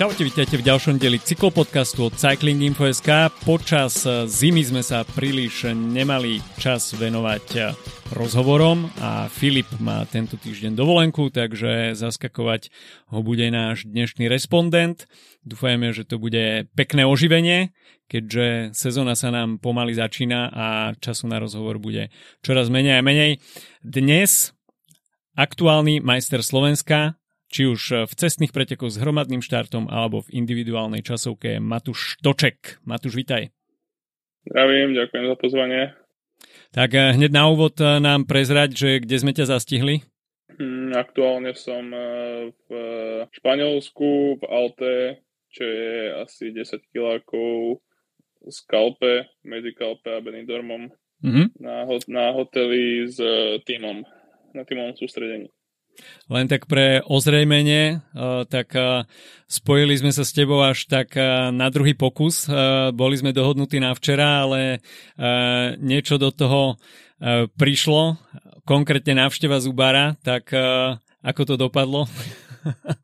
Čaute, vítajte v ďalšom dieli cyklopodcastu od Cycling Info.sk. Počas zimy sme sa príliš nemali čas venovať rozhovorom a Filip má tento týždeň dovolenku, takže zaskakovať ho bude náš dnešný respondent. Dúfajme, že to bude pekné oživenie, keďže sezóna sa nám pomaly začína a času na rozhovor bude čoraz menej a menej. Dnes aktuálny majster Slovenska či už eh, v cestných pretekoch s hromadným štartom alebo v individuálnej časovke Matúš Toček. Matúš, vitaj. Zdravím, ďakujem za pozvanie. Tak eh, hneď na úvod eh, nám prezrať, že kde sme ťa zastihli? Hmm, aktuálne som v Španielsku, v Alte, čo je asi 10 kilákov z Kalpe, medzi Kalpe a Benidormom mm-hmm. na, na hoteli s týmom, na týmovom sústredení. Len tak pre ozrejmenie, eh, tak eh, spojili sme sa s tebou až tak eh, na druhý pokus. Boli sme dohodnutí na včera, ale niečo do toho prišlo, konkrétne návšteva Zubara, tak ako to dopadlo?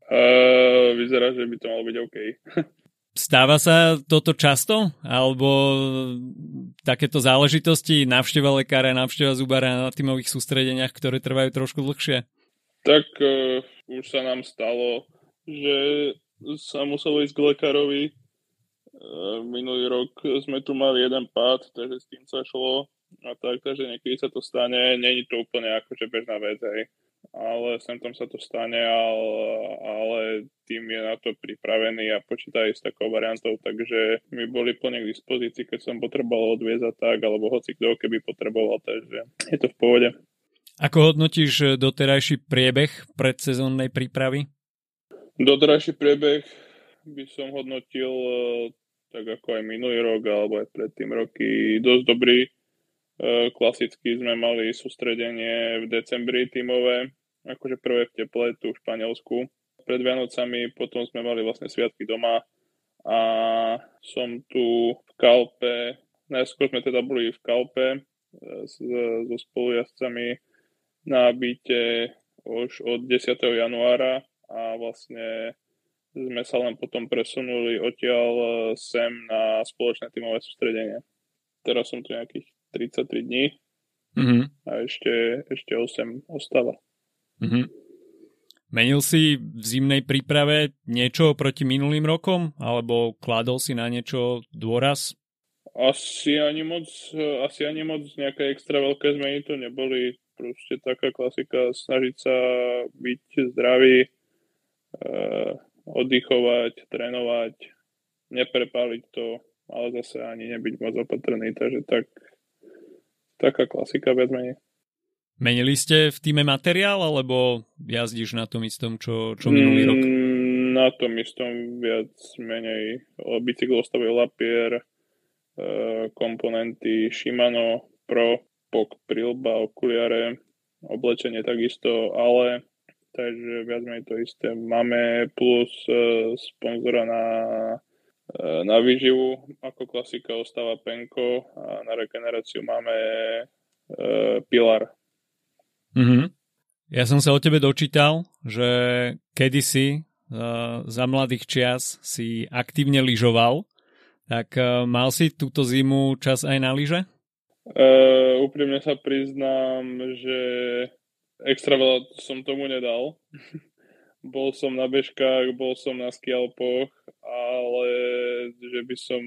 Uh, vyzerá, že by to malo byť OK. Stáva sa toto často? Alebo takéto záležitosti, návšteva lekára, návšteva zubára na týmových sústredeniach, ktoré trvajú trošku dlhšie? Tak uh, už sa nám stalo, že sa muselo ísť k lekárovi. Uh, minulý rok sme tu mali jeden pád, takže s tým sa šlo. A tak, takže niekedy sa to stane. Není to úplne akože bežná vec, hej. Ale sem tam sa to stane, ale, ale tým je na to pripravený a počíta aj s takou variantou, takže my boli plne k dispozícii, keď som potreboval odviezať tak, alebo hoci kto keby potreboval, takže je to v pohode. Ako hodnotíš eh, doterajší priebeh predsezónnej prípravy? Doterajší priebeh by som hodnotil eh, tak ako aj minulý rok alebo aj predtým roky dosť dobrý. Eh, klasicky sme mali sústredenie v decembri tímové, akože prvé v teple tu v Španielsku. Pred Vianocami potom sme mali vlastne sviatky doma a som tu v Kalpe, najskôr sme teda boli v Kalpe so spolujazdcami na byte už od 10. januára a vlastne sme sa len potom presunuli odtiaľ e, sem na spoločné tímové sústredenie. Teraz som tu nejakých 33 dní mm-hmm. a ešte, ešte 8 ostáva. Mm-hmm. Menil si v zimnej príprave niečo proti minulým rokom? Alebo kládol si na niečo dôraz? Asi ani moc, asi ani moc nejaké extra veľké zmeny to neboli proste taká klasika, snažiť sa byť zdravý, e, oddychovať, trénovať, neprepáliť to, ale zase ani nebyť moc opatrný, takže tak, taká klasika viac menej. Menili ste v týme materiál, alebo jazdíš na tom istom, čo, čo minulý rok? Mm, na tom istom viac menej. Bicyklostavý lapier, e, komponenty Shimano Pro, pok, prilba, okuliare, oblečenie takisto, ale takže viac menej to isté. Máme plus uh, sponzora na, uh, na výživu, ako klasika ostáva Penko a na regeneráciu máme uh, Pilar. Mm-hmm. Ja som sa o tebe dočítal, že kedysi uh, za mladých čias si aktívne lyžoval, tak uh, mal si túto zimu čas aj na lyže? Uh, úprimne sa priznám, že extra veľa som tomu nedal. bol som na bežkách, bol som na skialpoch, ale že by som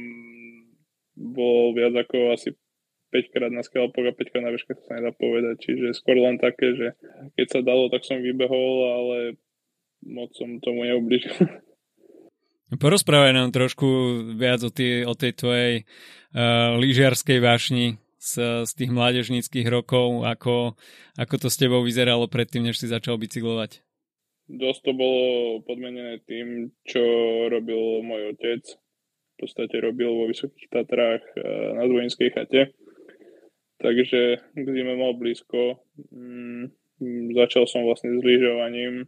bol viac ako asi 5 krát na skialpoch a 5 krát na bežkách sa nedá povedať. Čiže skôr len také, že keď sa dalo, tak som vybehol, ale moc som tomu neubližil. Porozprávaj nám trošku viac o, tý, o tej tvojej uh, lyžiarskej vášni z, z tých mládežníckých rokov, ako, ako to s tebou vyzeralo predtým, než si začal bicyklovať? Dosť to bolo podmenené tým, čo robil môj otec. V podstate robil vo Vysokých Tatrách e, na Zvojinskej chate. Takže k zime mal blízko. Mm, začal som vlastne s lyžovaním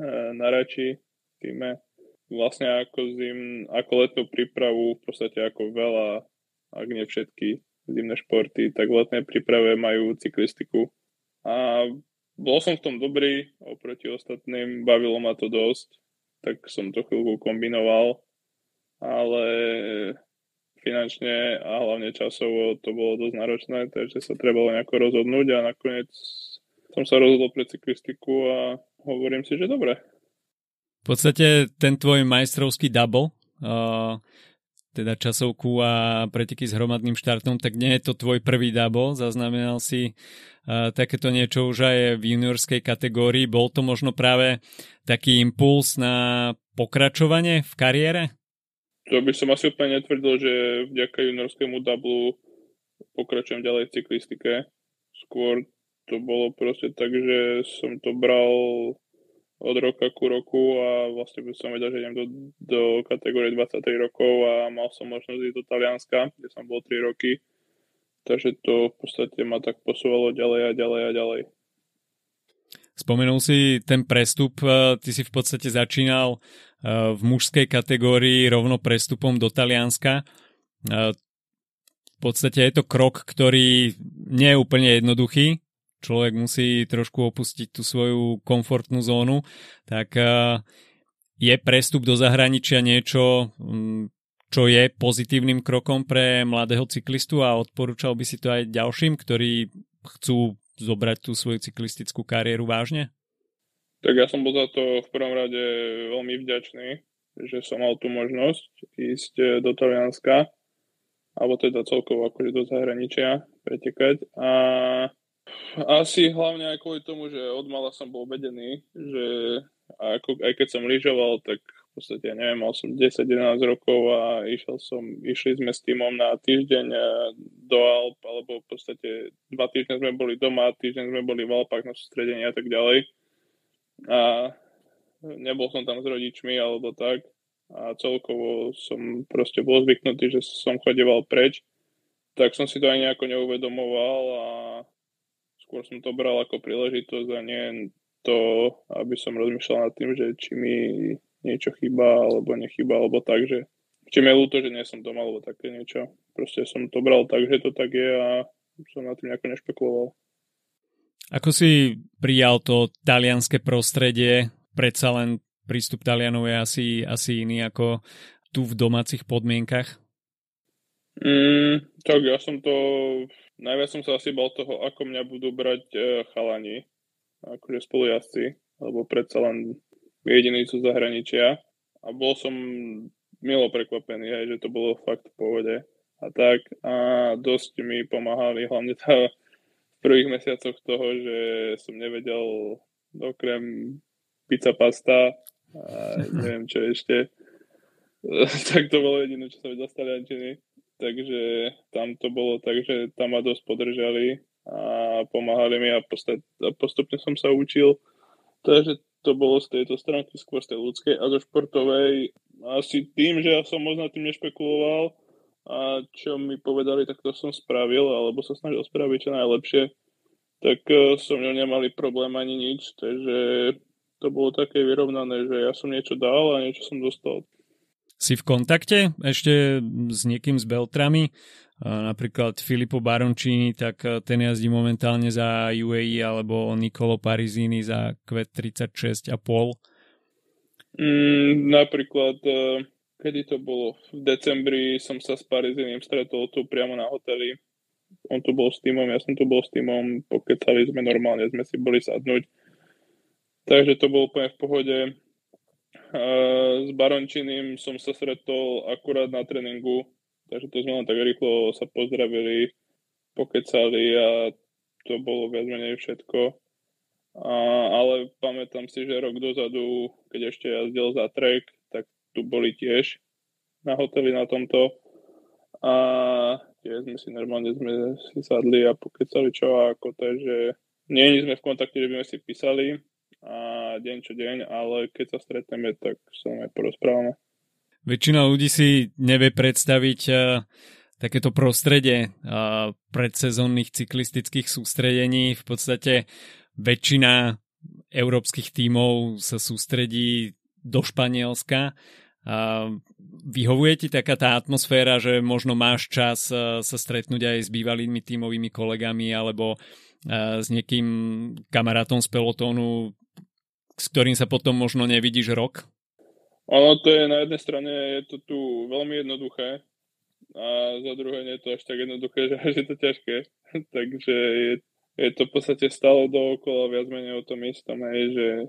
e, na Rači týme. Vlastne ako zim, ako letnú prípravu, v podstate ako veľa, ak nie všetky zimné športy, tak v letnej príprave majú cyklistiku. A bol som v tom dobrý oproti ostatným, bavilo ma to dosť. tak som to chvíľku kombinoval, ale finančne a hlavne časovo to bolo dosť náročné, takže sa trebalo nejako rozhodnúť a nakoniec som sa rozhodol pre cyklistiku a hovorím si, že dobre. V podstate ten tvoj majstrovský double, uh, teda časovku a preteky s hromadným štartom, tak nie je to tvoj prvý double, zaznamenal si takéto niečo už aj v juniorskej kategórii. Bol to možno práve taký impuls na pokračovanie v kariére? To by som asi úplne netvrdil, že vďaka juniorskému dublu pokračujem ďalej v cyklistike. Skôr to bolo proste tak, že som to bral od roka ku roku a vlastne by som vedel, že idem do, do kategórie 23 rokov a mal som možnosť ísť do Talianska, kde som bol 3 roky. Takže to v podstate ma tak posúvalo ďalej a ďalej a ďalej. Spomenul si ten prestup, e, ty si v podstate začínal e, v mužskej kategórii rovno prestupom do Talianska. E, v podstate je to krok, ktorý nie je úplne jednoduchý, človek musí trošku opustiť tú svoju komfortnú zónu, tak eh, je prestup do zahraničia niečo, mm, čo je pozitívnym krokom pre mladého cyklistu a odporúčal by si to aj ďalším, ktorí chcú zobrať tú svoju cyklistickú kariéru vážne? Tak ja som bol za to v prvom rade veľmi vďačný, že som mal tú možnosť ísť eh, do Talianska, alebo teda celkovo akože do zahraničia pretekať. A asi hlavne aj kvôli tomu, že od mala som bol vedený, že ako, aj keď som lyžoval, tak v podstate, ja neviem, mal som 10-11 rokov a išiel som, išli sme s týmom na týždeň eh, do Alp, alebo v podstate dva týždne sme boli doma, týždeň sme boli v Alpách na sústredení a tak ďalej. A nebol som tam s rodičmi alebo tak a celkovo som proste bol zvyknutý, že som chodeval preč, tak som si to aj nejako neuvedomoval a skôr som to bral ako príležitosť a nie to, aby som rozmýšľal nad tým, že či mi niečo chýba alebo nechýba, alebo tak, že či mi je ľúto, že nie som doma, alebo také niečo. Proste som to bral tak, že to tak je a som na tým nejako nešpekuloval. Ako si prijal to talianské prostredie? Predsa len prístup Talianov je asi, asi iný ako tu v domácich podmienkach? Mm, tak ja som to Najviac som sa asi bal toho, ako mňa budú brať e, chalani, akože spolujazdci, lebo predsa len jediný sú zahraničia. A bol som milo prekvapený, aj, že to bolo fakt v pohode. A tak a dosť mi pomáhali hlavne tá v prvých mesiacoch toho, že som nevedel okrem pizza pasta a neviem čo ešte. tak to bolo jediné, čo sa vedel z taliančiny takže tam to bolo tak, že tam ma dosť podržali a pomáhali mi a, postupne som sa učil. Takže to bolo z tejto stránky skôr z tej ľudskej a zo športovej. Asi tým, že ja som moc nad tým nešpekuloval a čo mi povedali, tak to som spravil alebo sa snažil spraviť čo najlepšie, tak e, som ňou nemali problém ani nič, takže to bolo také vyrovnané, že ja som niečo dal a niečo som dostal si v kontakte ešte s niekým z Beltrami, napríklad Filippo Baroncini, tak e, ten jazdí momentálne za UAE alebo Nicolo Parizini za Kvet 36 a pol. Mm, napríklad, e, kedy to bolo? V decembri som sa s Parizinim stretol tu priamo na hoteli. On tu bol s týmom, ja som tu bol s týmom, pokecali sme normálne, sme si boli sadnúť. Takže to bolo úplne v pohode s Barončiným som sa stretol akurát na tréningu, takže to sme len tak rýchlo sa pozdravili, pokecali a to bolo viac menej všetko. A, ale pamätám si, že rok dozadu, keď ešte jazdil za trek, tak tu boli tiež na hoteli na tomto. A tiež sme si normálne sme si sadli a pokecali čo a ako, takže nie sme v kontakte, že by sme si písali, a deň čo deň, ale keď sa stretneme, tak sa aj porozprávame. Väčšina ľudí si nevie predstaviť uh, takéto prostredie uh, predsezónnych cyklistických sústredení. V podstate väčšina európskych tímov sa sústredí do Španielska. Vyhovuje ti taká tá atmosféra, že možno máš čas uh, sa stretnúť aj s bývalými tímovými kolegami alebo s niekým kamarátom z pelotónu s ktorým sa potom možno nevidíš rok? Ono to je na jednej strane, je to tu veľmi jednoduché a za druhé nie je to až tak jednoduché, že je to ťažké. Takže je, je to v podstate stále dookola viac menej o tom istom, hej, že e,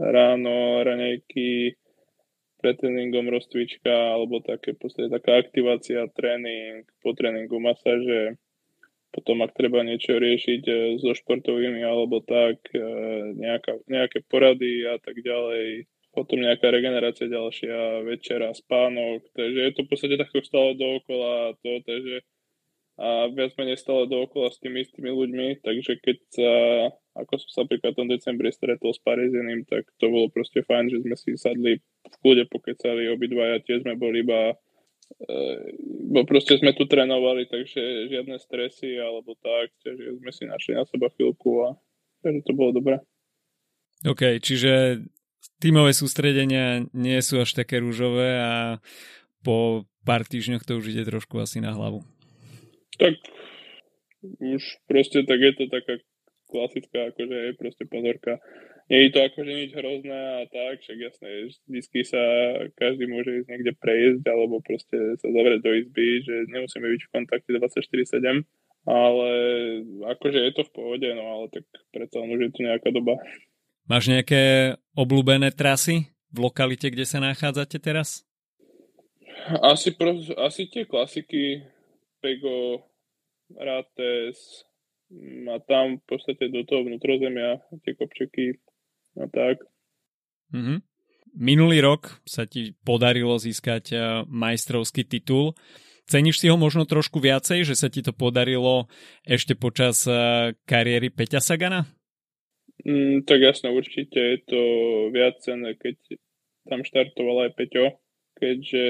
ráno, ranejky, pred tréningom rozcvička alebo také v podstate taká aktivácia, tréning, po tréningu masáže, potom ak treba niečo riešiť e, so športovými alebo tak, e, nejaká, nejaké porady a tak ďalej, potom nejaká regenerácia ďalšia, večera, spánok, takže je to v podstate takto stále dookola to, takže a viac menej stále dookola s tými istými ľuďmi, takže keď sa, ako som sa napríklad tom decembri stretol s Pariziným, tak to bolo proste fajn, že sme si sadli v kľude pokecali obidvaja, tiež sme boli iba bo proste sme tu trénovali, takže žiadne stresy alebo tak, takže sme si našli na seba chvíľku a takže to bolo dobré. OK, čiže tímové sústredenia nie sú až také rúžové a po pár týždňoch to už ide trošku asi na hlavu. Tak už proste tak je to taká klasická akože je proste pozorka. Nie je to akože nič hrozné a tak, však jasné, vždy sa každý môže ísť niekde prejsť alebo proste sa zavrieť do izby, že nemusíme byť v kontakte 24-7, ale akože je to v pohode, no ale tak predsa už je to nejaká doba. Máš nejaké obľúbené trasy v lokalite, kde sa nachádzate teraz? Asi, pro, asi tie klasiky Pego, Rates a tam v podstate do toho vnútrozemia tie kopčeky a tak. Mm-hmm. Minulý rok sa ti podarilo získať eh, majstrovský titul. Ceníš si ho možno trošku viacej, že sa ti to podarilo ešte počas eh, kariéry Peťa Sagana? Mm, tak jasno, určite je to viac cenné, keď tam štartoval aj Peťo, keďže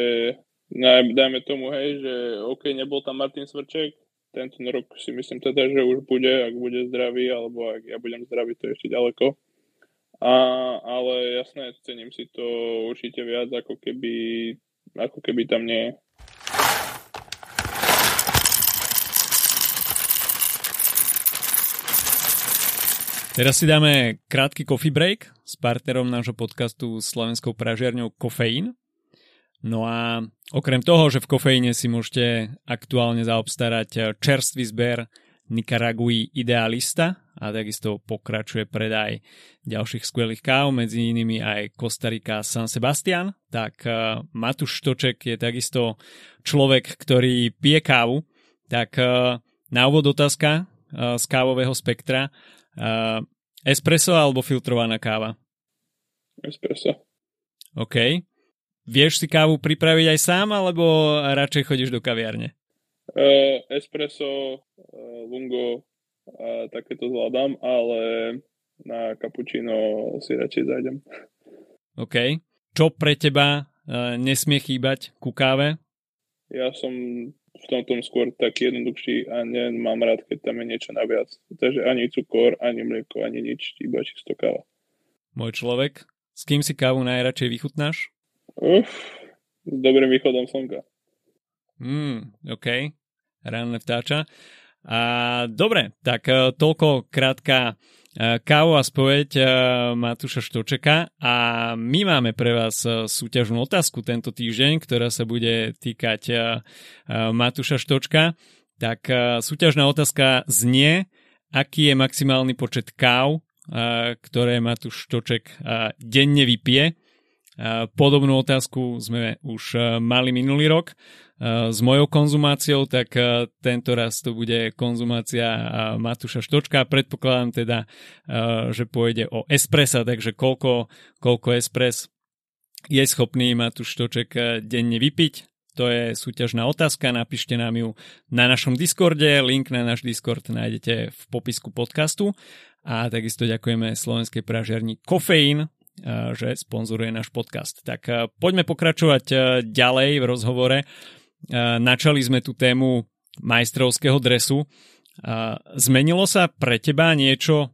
dajme tomu, hej, že OK, nebol tam Martin Svrček, tento rok si myslím teda, že už bude, ak bude zdravý, alebo ak ja budem zdravý, to je ešte ďaleko. A, ale jasné, cením si to určite viac, ako keby, ako keby tam nie. Teraz si dáme krátky coffee break s partnerom nášho podcastu slovenskou pražiarňou Kofeín. No a okrem toho, že v kofeíne si môžete aktuálne zaobstarať čerstvý zber Nikaragui Idealista a takisto pokračuje predaj ďalších skvelých káv, medzi inými aj Kostarika San Sebastian, tak uh, Matúš Štoček je takisto človek, ktorý pije kávu, tak uh, na úvod otázka uh, z kávového spektra. Uh, espresso alebo filtrovaná káva? Espresso. OK. Vieš si kávu pripraviť aj sám, alebo radšej chodíš do kaviarne? Uh, espresso, uh, lungo, uh, takéto zvládam, ale na cappuccino si radšej zajdem. OK. Čo pre teba uh, nesmie chýbať ku káve? Ja som v tomto skôr taký jednoduchší a nemám rád, keď tam je niečo naviac. Takže ani cukor, ani mlieko, ani nič, iba čisto káva. Môj človek, s kým si kávu najradšej vychutnáš? Uf, s dobrým východom slnka. Mm, OK. Ranné vtáča. A, dobre, tak e, toľko krátka e, kávo a spoveď e, Matúša Štočeka a my máme pre vás súťažnú otázku tento týždeň, ktorá sa bude týkať Matúša Štočka. Tak súťažná otázka znie, aký je maximálny počet káv, ktoré Matúš Štoček denne vypije Podobnú otázku sme už mali minulý rok s mojou konzumáciou, tak e, tento raz to bude konzumácia Matúša Štočka. Predpokladám teda, že pôjde o espressa, takže koľko, koľko espres je schopný Matúš Štoček denne vypiť. To je súťažná otázka, napíšte nám ju na našom Discorde, link na náš Discord nájdete v popisku podcastu a takisto ďakujeme slovenskej pražiarni Kofeín že sponzoruje náš podcast. Tak poďme pokračovať ďalej v rozhovore. Načali sme tú tému majstrovského dresu. Zmenilo sa pre teba niečo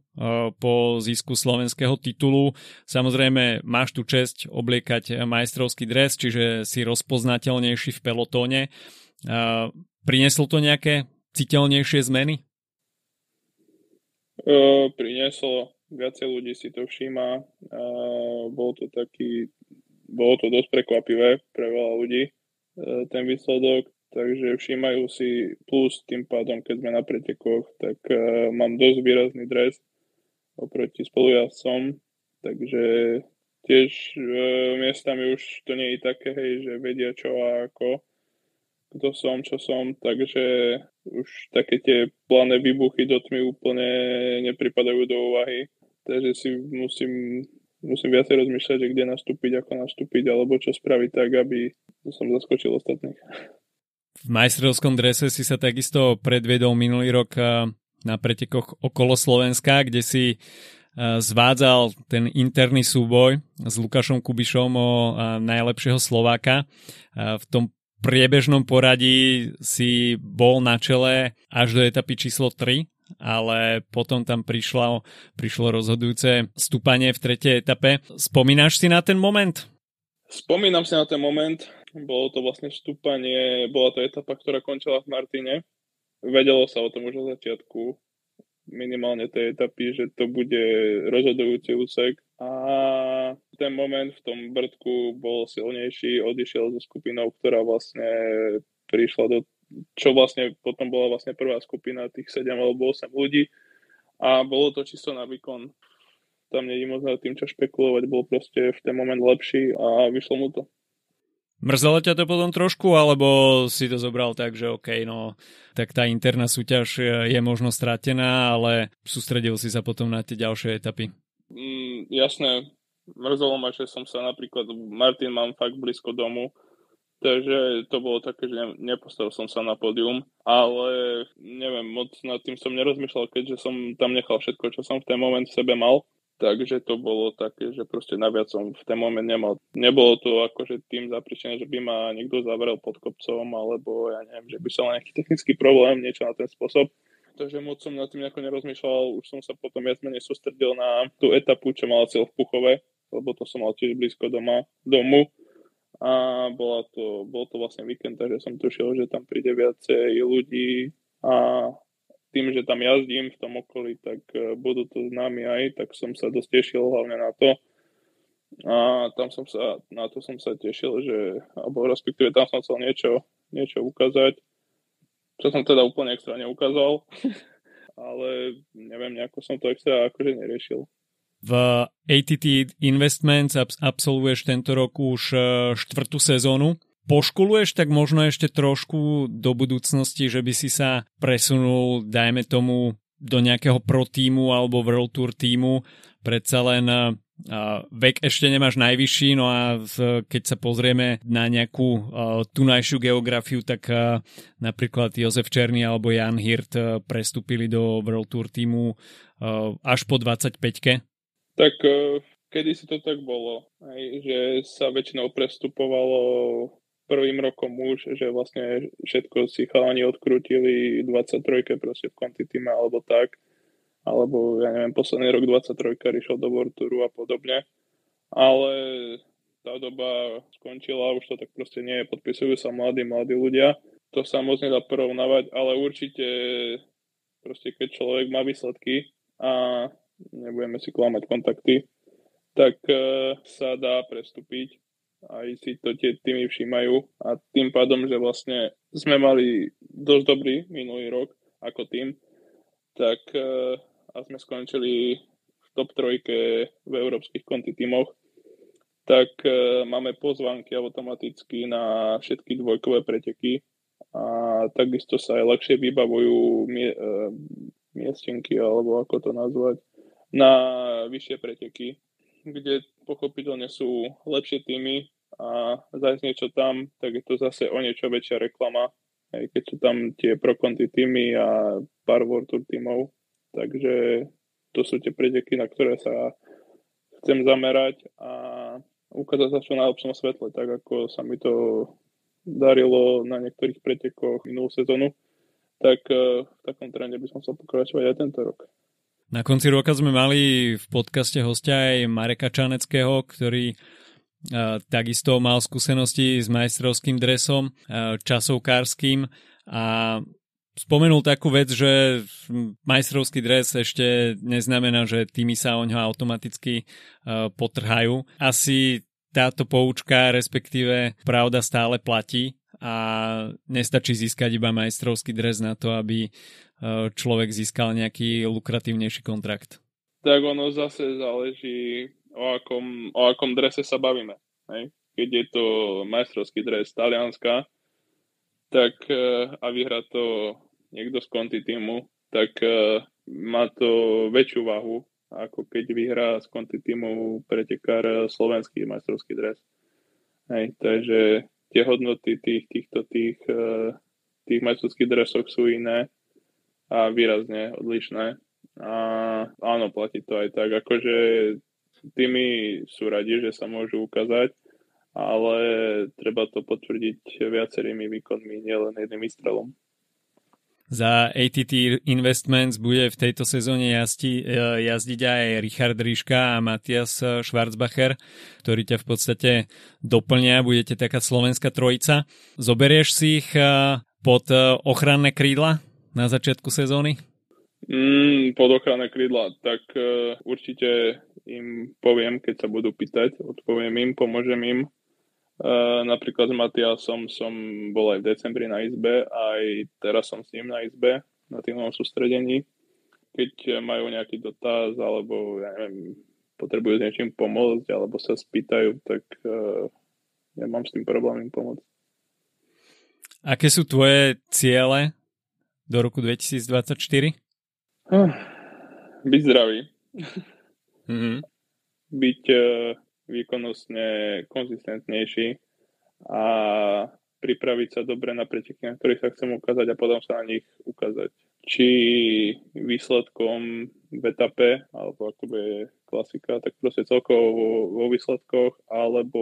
po zisku slovenského titulu? Samozrejme, máš tu čest obliekať majstrovský dres, čiže si rozpoznateľnejší v pelotóne. Prinieslo to nejaké citeľnejšie zmeny? Uh, prinieslo viacej ľudí si to všíma. Bol to taký bolo to dosť prekvapivé pre veľa ľudí, e, ten výsledok, takže všímajú si plus tým pádom, keď sme na pretekoch, tak uh, mám dosť výrazný dres oproti spolujazdcom, takže tiež uh, miestami už to nie je také, hej, že vedia čo a ako, kto som, čo som, takže už také tie plané výbuchy do tmy úplne nepripadajú do úvahy, takže si musím musím viacej rozmýšľať, že kde nastúpiť, ako nastúpiť, alebo čo spraviť tak, aby som zaskočil ostatných. V majstrovskom drese si sa takisto predviedol minulý rok na pretekoch okolo Slovenska, kde si zvádzal ten interný súboj s Lukášom Kubišom o eh, najlepšieho Slováka. V tom priebežnom poradí si bol na čele až do etapy číslo 3, ale potom tam prišlo, prišlo rozhodujúce stúpanie v tretej etape. Spomínaš si na ten moment? Spomínam si na ten moment. Bolo to vlastne stúpanie, bola to etapa, ktorá končila v Martine. Vedelo sa o tom už od začiatku minimálne tej etapy, že to bude rozhodujúci úsek a ten moment v tom Brdku bol silnejší, odišiel so skupinou, ktorá vlastne prišla do čo vlastne potom bola vlastne prvá skupina tých 7 alebo 8 ľudí a bolo to čisto na výkon. Tam není moc nad tým, čo špekulovať, bol proste v ten moment lepší a vyšlo mu to. Mrzelo ťa to potom trošku, alebo si to zobral tak, že OK, no tak tá interná súťaž je možno stratená, ale sústredil si sa potom na tie ďalšie etapy? Mm, jasné, mrzelo ma, že som sa napríklad, Martin mám fakt blízko domu, Takže to bolo také, že nepostavil som sa na pódium, ale neviem, moc nad tým som nerozmýšľal, keďže som tam nechal všetko, čo som v ten moment v sebe mal. Takže to bolo také, že proste naviac som v ten moment nemal. Nebolo to akože tým zapričené, že by ma niekto zavrel pod kopcom, alebo ja neviem, že by som mal nejaký technický problém, niečo na ten spôsob. Takže moc som nad tým nejako nerozmýšľal, už som sa potom viac menej sústredil na tú etapu, čo mala cieľ v Puchove, lebo to som mal tiež blízko doma, domu a bola to, bol to vlastne víkend, takže som tušil, že tam príde viacej ľudí a tým, že tam jazdím v tom okolí, tak e, budú to známi aj, tak som sa dosť tešil hlavne na to. A tam som sa, na to som sa tešil, že, alebo respektíve tam som chcel niečo, niečo ukázať, čo som teda úplne extra neukázal, ale neviem, nejako som to extra akože neriešil. V ATT Investments absolvuješ tento rok už e, štvrtú sezónu. Poškuluješ tak možno ešte trošku do budúcnosti, že by si sa presunul, dajme tomu, do nejakého pro týmu alebo World Tour týmu. Predsa len uh, vek ešte nemáš najvyšší, no a keď sa pozrieme na nejakú uh, tunajšiu geografiu, tak napríklad Jozef Černý alebo Jan Hirt prestúpili do World Tour týmu až po 25-ke tak e, kedy si to tak bolo, aj, že sa väčšinou prestupovalo prvým rokom už, že vlastne všetko si chalani odkrútili 23 proste v kvantitime alebo tak, alebo ja neviem, posledný rok 23 išiel do World Touru a podobne, ale tá doba skončila, už to tak proste nie je, podpisujú sa mladí, mladí ľudia, to sa moc nedá porovnávať, ale určite proste keď človek má výsledky a nebudeme si klamať kontakty, tak uh, sa dá prestúpiť. Aj si to tie týmy všímajú. A tým pádom, že vlastne sme mali dosť dobrý minulý rok ako tým, tak uh, a sme skončili v top trojke v európskych konti týmoch, tak uh, máme pozvánky automaticky na všetky dvojkové preteky. A takisto sa aj ľahšie vybavujú mie, miestenky, alebo ako to nazvať, na vyššie preteky, kde pochopiteľne sú lepšie týmy a zajsť niečo tam, tak je to zase o niečo väčšia reklama, aj keď sú tam tie prokonty týmy a pár World Tour týmov. Takže to sú tie preteky, na ktoré sa chcem zamerať a ukázať sa čo na lepšom svetle, tak ako sa mi to darilo na niektorých pretekoch minulú sezónu, tak eh, v takom trende by som chcel pokračovať aj tento rok. Na konci roka sme mali v podcaste hostia aj Mareka Čaneckého, ktorý uh, takisto mal skúsenosti s majstrovským dresom, uh, časovkárským a spomenul takú vec, že majstrovský dres ešte neznamená, že tými sa o ňo automaticky uh, potrhajú. Asi táto poučka, respektíve pravda stále platí a nestačí získať iba majstrovský dres na to, aby človek získal nejaký lukratívnejší kontrakt? Tak ono zase záleží, o akom, o akom drese sa bavíme. Hej? Keď je to majstrovský dres Talianska, tak a vyhrá to niekto z konti týmu, tak má to väčšiu váhu, ako keď vyhrá z konti týmu pretekár slovenský majstrovský dres. Hej, takže tie hodnoty tých, týchto tých, tých majstrovských dresov sú iné a výrazne odlišné. A áno, platí to aj tak, akože tými sú radi, že sa môžu ukázať, ale treba to potvrdiť viacerými výkonmi, nielen jedným výstrelom. Za ATT Investments bude v tejto sezóne jazdi, e, jazdiť aj Richard Ríška a Matias Schwarzbacher, ktorí ťa v podstate doplnia, budete taká slovenská trojica. Zoberieš si ich e, pod e, ochranné krídla na začiatku sezóny? Mm, pod ochranné krídla, tak uh, určite im poviem, keď sa budú pýtať, odpoviem im, pomôžem im. Uh, napríklad s Matiasom som bol aj v decembri na izbe, aj teraz som s ním na izbe, na týmovom sústredení. Keď majú nejaký dotaz, alebo ja neviem, potrebujú s niečím pomôcť, alebo sa spýtajú, tak uh, ja mám s tým problém im pomôcť. Aké sú tvoje ciele do roku 2024? Uh, byť zdravý. Mm-hmm. Byť uh, výkonnostne konzistentnejší a pripraviť sa dobre na preteky, na ktorých sa chcem ukázať a potom sa na nich ukázať. Či výsledkom v etape, alebo ako je klasika, tak proste celkovo vo, výsledkoch, alebo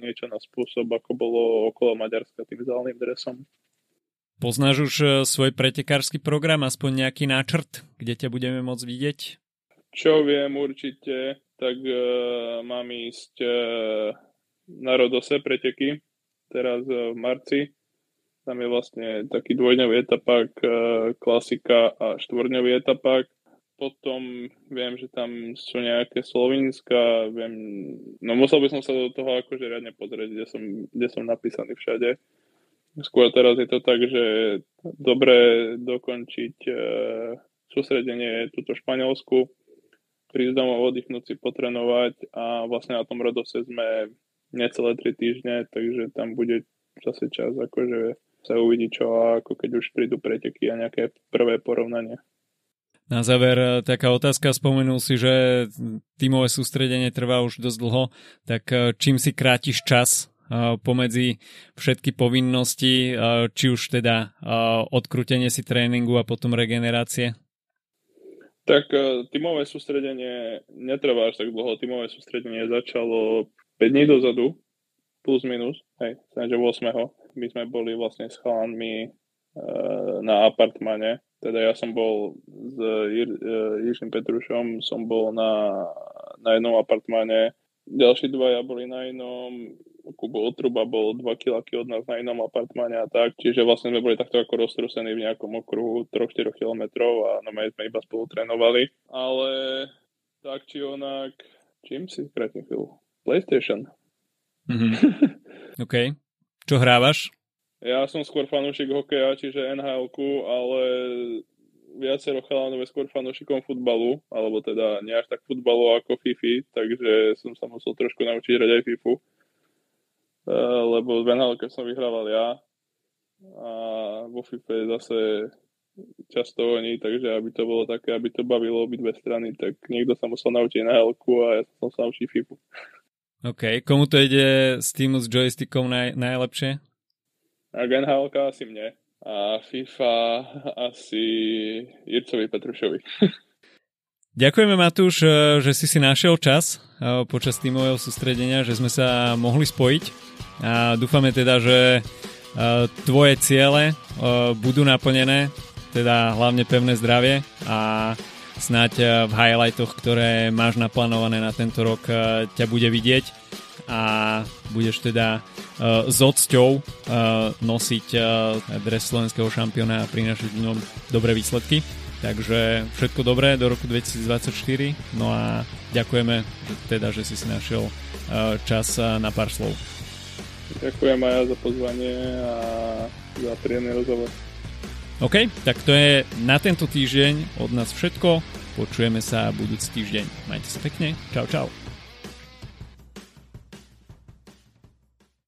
niečo na spôsob, ako bolo okolo Maďarska tým zálnym dresom. Poznáš už e, svoj pretekársky program, aspoň nejaký náčrt, kde ťa budeme môcť vidieť? Čo viem určite, tak uh, mám ísť uh, na Rodose preteky, teraz uh, v marci. Tam je vlastne taký dvojdňový etapak, uh, klasika a štvorňový etapak. Potom viem, že tam sú nejaké Slovinska, viem, no musel by som sa do toho akože riadne pozrieť, kde som, kde som napísaný všade. Skôr teraz je to tak, že dobre dokončiť uh, sústredenie túto Španielsku, prísť domov, oddychnúť si, potrenovať a vlastne na tom rodose sme necelé 3 týždne, takže tam bude zase čas akože sa uvidí čo a ako keď už prídu preteky a nejaké prvé porovnanie. Na záver e, taká otázka, spomenul si, že tímové sústredenie trvá už dosť dlho, tak e, čím si krátiš čas e, pomedzi všetky povinnosti, či už teda odkrutenie si tréningu a potom regenerácie? Tak e, tímové sústredenie netrvá až tak dlho. Tímové sústredenie začalo 5 dní dozadu, plus minus, hej, že 8. My sme boli vlastne s chalanmi e, na apartmane. Teda ja som bol s Jir, e, Petrušom, som bol na, na jednom apartmane, ďalší dvaja boli na inom, Kubo Otruba bol 2 kilaky od nás na inom apartmáne a tak, čiže vlastne sme boli takto ako roztrusení v nejakom okruhu 3-4 kilometrov a no sme iba spolu trénovali, ale tak či onak, čím si kratím chvíľu? PlayStation. Mm-hmm. OK. Čo hrávaš? Ja som skôr fanúšik hokeja, čiže nhl ale viacero chalanov je skôr fanúšikom futbalu, alebo teda nie až tak futbalu ako FIFA, takže som sa musel trošku naučiť hrať aj FIFU. Eh, lebo v NHL som vyhrával ja a vo FIFA je zase často oni, takže aby to bolo také, aby to bavilo obidve strany, tak niekto sa musel naučiť nhl a ja som sa naučiť FIFU. OK, komu to ide s týmu s joystickom naj, najlepšie? Tak nhl asi mne a FIFA asi Jircovi Petrušovi. Ďakujeme Matúš, eh, že si si našiel čas eh, počas týmového sústredenia, že sme sa mohli spojiť a dúfame teda, že eh, tvoje ciele budú naplnené, teda hlavne pevné zdravie a snáď v highlightoch, ktoré máš naplánované na tento rok, ťa bude vidieť a budeš teda s odsťou nosiť dres slovenského šampióna a prinašať ňom dobré výsledky. Takže všetko dobré do roku 2024. No a ďakujeme teda, že si si našiel čas na pár slov. Ďakujem aj za pozvanie a za príjemný rozhovor. OK, tak to je na tento týždeň od nás všetko. Počujeme sa budúci týždeň. Majte sa pekne. Čau, čau.